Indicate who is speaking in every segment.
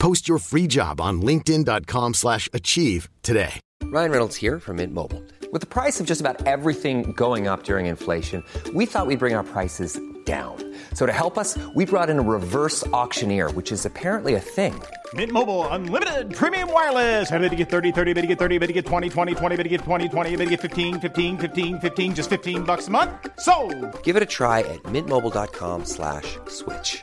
Speaker 1: Post your free job on linkedin.com/achieve slash achieve today.
Speaker 2: Ryan Reynolds here from Mint Mobile. With the price of just about everything going up during inflation, we thought we'd bring our prices down. So to help us, we brought in a reverse auctioneer, which is apparently a thing.
Speaker 3: Mint Mobile unlimited premium wireless. Have to get 30, 30, bit to get 30, bit to get 20, 20, 20, bit to get 20, 20, bit to get 15, 15, 15, 15 just 15 bucks a month. So,
Speaker 2: Give it a try at mintmobile.com slash switch.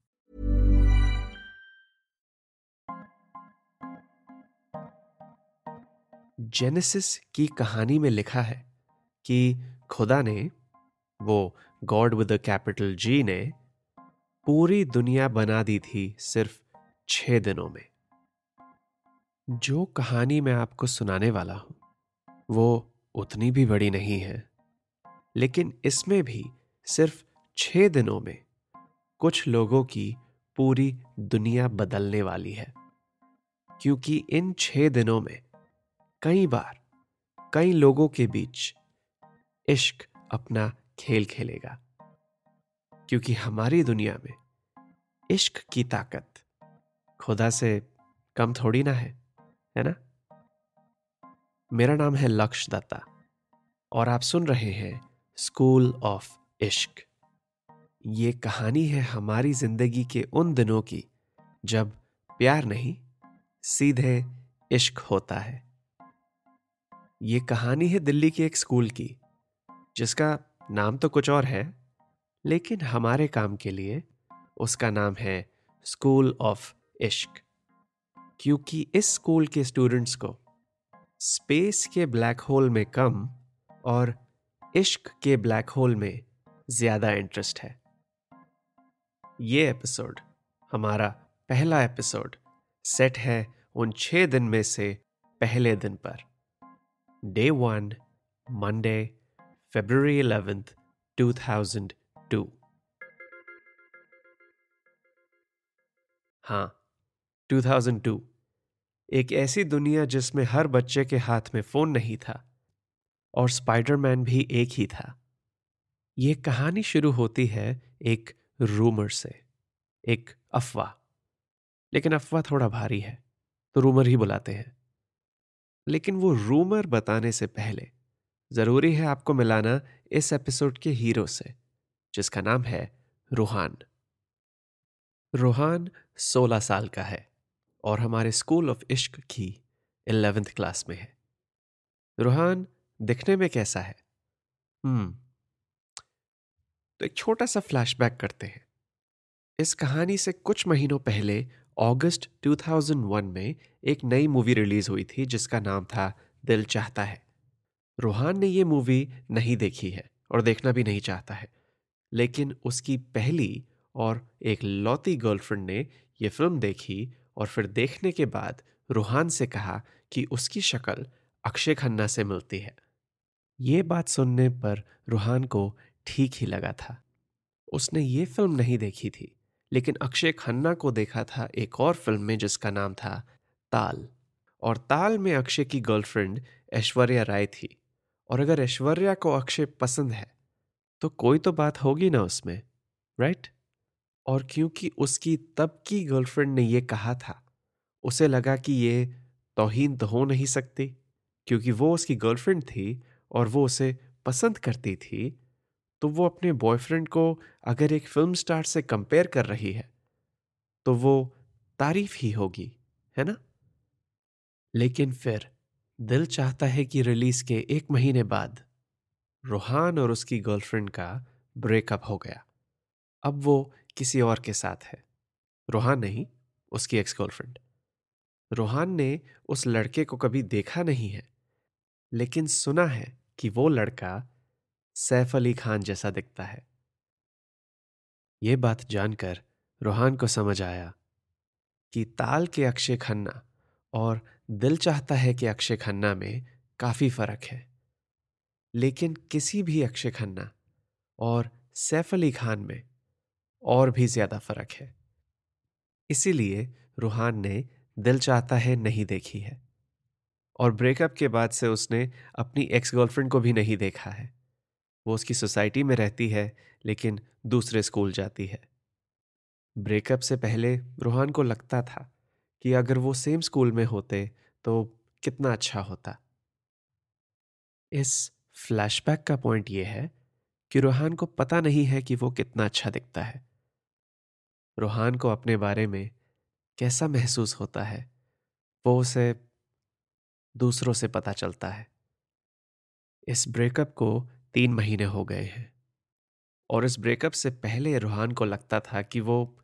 Speaker 4: Genesis की कहानी में लिखा है कि खुदा ने, वो God with capital G ने, पूरी दुनिया बना दी थी सिर्फ़ छह दिनों में। जो कहानी मैं आपको सुनाने वाला हूँ, वो उतनी भी बड़ी नहीं है, लेकिन इसमें भी सिर्फ़ छह दिनों में कुछ लोगों की पूरी दुनिया बदलने वाली है, क्योंकि इन छह दिनों में कई बार, कई लोगों के बीच इश्क अपना खेल खेलेगा। क्योंकि हमारी दुनिया में इश्क की ताकत खुदा से कम थोड़ी ना है है ना? मेरा नाम है लक्ष्य दत्ता और आप सुन रहे हैं स्कूल ऑफ़ इश्क। ये कहानी है हमारी ज़िंदगी के उन दिनों की जब प्यार नहीं, सीधे इश्क होता है। ये कहानी है दिल्ली के एक स्कूल की, जिसका नाम तो कुछ और है, लेकिन हमारे काम के लिए उसका नाम है स्कूल ऑफ़ इश्क। क्योंकि इस स्कूल के स्टूडेंट्स को स्पेस के ब्लैक होल में कम और इश्क के ब्लैक होल में ज़्यादा इंटरेस्ट है। ये एपिसोड, हमारा पहला एपिसोड, सेट है उन छह दिन में से पहले दिन पर। Day one Monday February eleventh 2002 हाँ 2002 एक ऐसी दुनिया जिसमें हर बच्चे के हाथ में फ़ोन नहीं था और स्पाइडरमैन भी एक ही था। यह कहानी शुरू होती है एक रूमर से, एक अफवाह। लेकिन अफवाह थोड़ा भारी है तो रूमर ही बुलाते हैं। लेकिन वो रूमर बताने से पहले ज़रूरी है आपको मिलाना इस एपिसोड के हीरो से, जिसका नाम है रूहान। रूहान 16 साल का है और हमारे स्कूल ऑफ़ इश्क की इलेवेंथ क्लास में है। रूहान, दिखने में कैसा है? हम्म। तो एक छोटा सा फ्लैशबैक करते हैं। इस कहानी से कुछ महीनों पहले अगस्त 2001 में एक नई मूवी रिलीज़ हुई थी, जिसका नाम था दिल चाहता है। रोहान ने ये मूवी नहीं देखी है और देखना भी नहीं चाहता है। लेकिन उसकी पहली और एक लौती गर्लफ्रेंड ने यह फ़िल्म देखी और फिर देखने के बाद रूहान से कहा कि उसकी शक्ल अक्षय खन्ना से मिलती है। ये बात सुनने पर रूहान को ठीक ही लगा था। उसने ये फ़िल्म नहीं देखी थी। लेकिन अक्षय खन्ना को देखा था एक और फ़िल्म में जिसका नाम था ताल। और ताल में अक्षय की गर्लफ्रेंड ऐश्वर्या राय थी। और अगर ऐश्वर्या को अक्षय पसंद है तो कोई तो बात होगी ना उसमें राइट और क्योंकि उसकी तब की गर्लफ्रेंड ने यह कहा था, उसे लगा कि ये तोहीन तो हो नहीं सकती, क्योंकि वो उसकी गर्लफ्रेंड थी और वो उसे पसंद करती थी तो वो अपने बॉयफ्रेंड को अगर एक फ़िल्म स्टार से कंपेयर कर रही है तो वो तारीफ़ ही होगी, है ना? लेकिन फिर दिल चाहता है कि रिलीज़ के एक महीने बाद रूहान और उसकी गर्लफ्रेंड का ब्रेकअप हो गया। अब वो किसी और के साथ है। रूहान नहीं, उसकी एक्स गर्लफ्रेंड रूहान ने उस लड़के को कभी देखा नहीं है, लेकिन सुना है कि वो लड़का सैफ अली खान जैसा दिखता है। यह बात जानकर रूहान को समझ आया कि ताल के अक्षय खन्ना और दिल चाहता है कि अक्षय खन्ना में काफ़ी फ़र्क है। लेकिन किसी भी अक्षय खन्ना और सैफ अली खान में और भी ज़्यादा फ़र्क है। इसीलिए रूहान ने दिल चाहता है नहीं देखी है और ब्रेकअप के बाद से उसने अपनी एक्स गर्लफ्रेंड को भी नहीं देखा है। वो उसकी सोसाइटी में रहती है, लेकिन दूसरे स्कूल जाती है। ब्रेकअप से पहले रूहान को लगता था कि अगर वो सेम स्कूल में होते तो कितना अच्छा होता। इस फ्लैशबैक का पॉइंट यह है कि रूहान को पता नहीं है कि वो कितना अच्छा दिखता है। रूहान को अपने बारे में कैसा महसूस होता है, वो उसे दूसरों से पता चलता है। इस ब्रेकअप को तीन महीने हो गए हैं। और इस ब्रेकअप से पहले रूहान को लगता था कि वो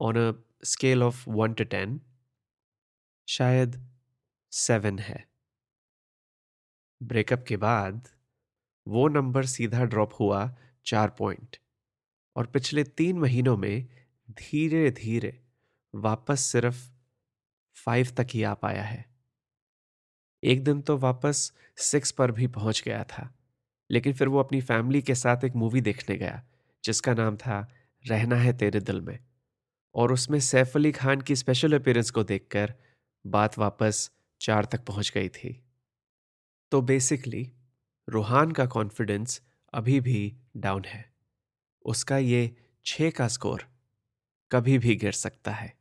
Speaker 4: on a scale of one to ten शायद सेवन है। ब्रेकअप के बाद वो नंबर सीधा ड्रॉप हुआ चार पॉइंट और पिछले तीन महीनों में धीरे धीरे वापस सिर्फ़ फाइव तक ही आ पाया है। एक दिन तो वापस सिक्स पर भी पहुँच गया था। लेकिन फिर वो अपनी फैमिली के साथ एक मूवी देखने गया, जिसका नाम था रहना है तेरे दिल में। और उसमें सैफ अली खान की स्पेशल अपीयरेंस को देखकर बात वापस चार तक पहुँच गई थी। तो बेसिकली रूहान का कॉन्फिडेंस अभी भी डाउन है। उसका ये छ का स्कोर कभी भी गिर सकता है।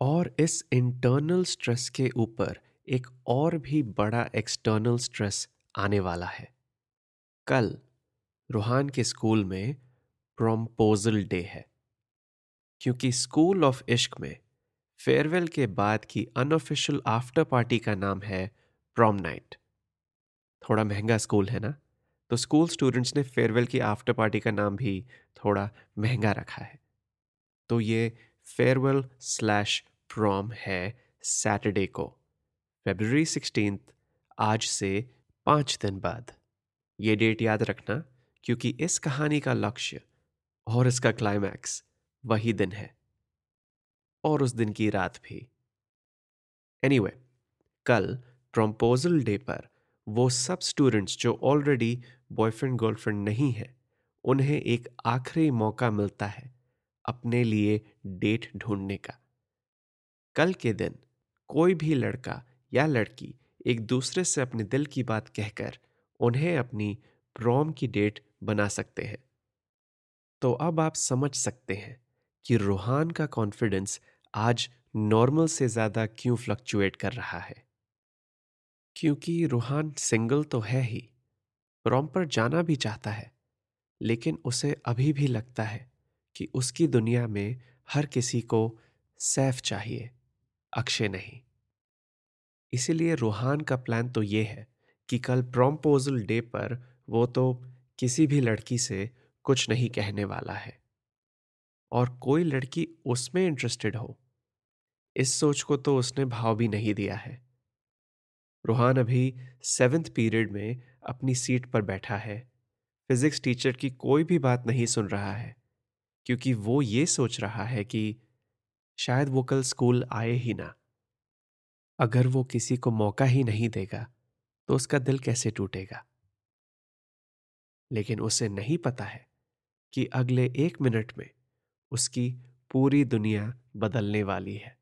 Speaker 4: और इस इंटरनल स्ट्रेस के ऊपर एक और भी बड़ा एक्सटर्नल स्ट्रेस आने वाला है। कल रूहान के स्कूल में प्रोम्पोजल डे है, क्योंकि स्कूल ऑफ़ इश्क में फेयरवेल के बाद की अनऑफिशियल आफ्टर पार्टी का नाम है प्रॉम नाइट। थोड़ा महँगा स्कूल है ना? तो स्कूल स्टूडेंट्स ने फेयरवेल की आफ्टर पार्टी का नाम भी थोड़ा महँगा रखा है। तो ये फेयरवेल स्लैश प्रॉम है सैटरडे को फेब्रवरी सिक्सटीन, आज से पाँच दिन बाद। ये डेट याद रखना क्योंकि इस कहानी का लक्ष्य और इसका क्लाइमैक्स वही दिन है। और उस दिन की रात भी। एनीवे anyway, कल प्रम्पोजल डे पर वो सब स्टूडेंट्स जो ऑलरेडी बॉयफ्रेंड गर्लफ्रेंड नहीं है उन्हें एक आखिरी मौका मिलता है अपने लिए डेट ढूँढने का। कल के दिन कोई भी लड़का या लड़की एक दूसरे से अपने दिल की बात कहकर उन्हें अपनी प्रोम की डेट बना सकते हैं। तो अब आप समझ सकते हैं कि रूहान का कॉन्फिडेंस आज नॉर्मल से ज़्यादा क्यों फ्लक्चुएट कर रहा है। क्योंकि रूहान सिंगल तो है ही, प्रोम पर जाना भी चाहता है, लेकिन उसे अभी भी लगता है कि उसकी दुनिया में हर किसी को सैफ चाहिए, अक्षय नहीं। इसीलिए रूहान का प्लान तो ये है कि कल प्रोम्पोजल डे पर वो तो किसी भी लड़की से कुछ नहीं कहने वाला है। और कोई लड़की उसमें इंटरेस्टेड हो, इस सोच को तो उसने भाव भी नहीं दिया है। रूहान अभी सेवेंथ पीरियड में अपनी सीट पर बैठा है। फिजिक्स टीचर की कोई भी बात नहीं सुन रहा है, क्योंकि वो ये सोच रहा है कि शायद वो कल स्कूल आए ही ना। अगर वो किसी को मौका ही नहीं देगा तो उसका दिल कैसे टूटेगा? लेकिन उसे नहीं पता है कि अगले एक मिनट में उसकी पूरी दुनिया बदलने वाली है।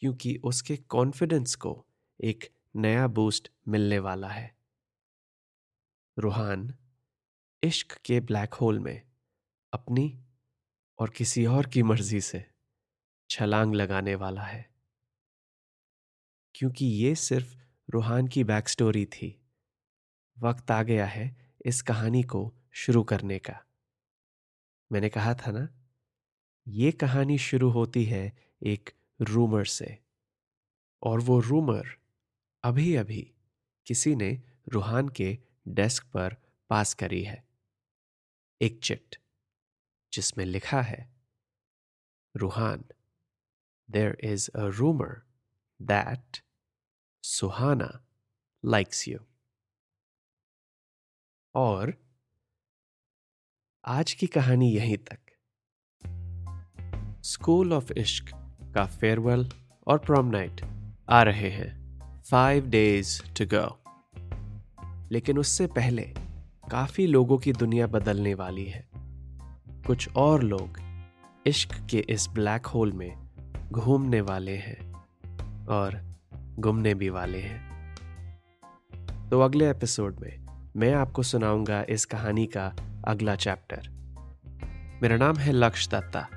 Speaker 4: क्योंकि उसके कॉन्फिडेंस को एक नया बूस्ट मिलने वाला है। रूहान इश्क के ब्लैक होल में अपनी और किसी और की मर्ज़ी से छलांग लगाने वाला है। क्योंकि ये सिर्फ़ रूहान की बैक स्टोरी थी। वक्त आ गया है इस कहानी को शुरू करने का। मैंने कहा था ना, ये कहानी शुरू होती है एक रूमर से। और वो रूमर अभी अभी किसी ने रूहान के डेस्क पर पास करी है। एक चिट, जिसमें लिखा है, Ruhan there is a rumour that Suhana likes you और आज की कहानी यहीं तक। स्कूल ऑफ़ इश्क का फेयरवेल और प्रॉम नाइट आ रहे हैं। फाइव डेज़ टू गो लेकिन उससे पहले काफ़ी लोगों की दुनिया बदलने वाली है। कुछ और लोग इश्क के इस ब्लैक होल में घूमने वाले हैं। और घूमने भी वाले हैं। तो अगले एपिसोड में मैं आपको सुनाऊँगा इस कहानी का अगला चैप्टर। मेरा नाम है लक्ष्य दत्ता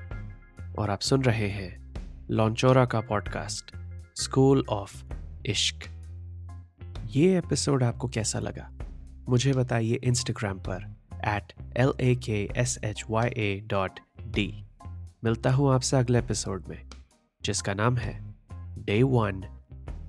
Speaker 4: और आप सुन रहे हैं लॉन्चोरा का पॉडकास्ट, स्कूल ऑफ़ इश्क। ये एपिसोड आपको कैसा लगा? मुझे बताइए इंस्टाग्राम पर at L A K S H Y A dot D मिलता हूँ आपसे अगले एपिसोड में, जिसका नाम है day one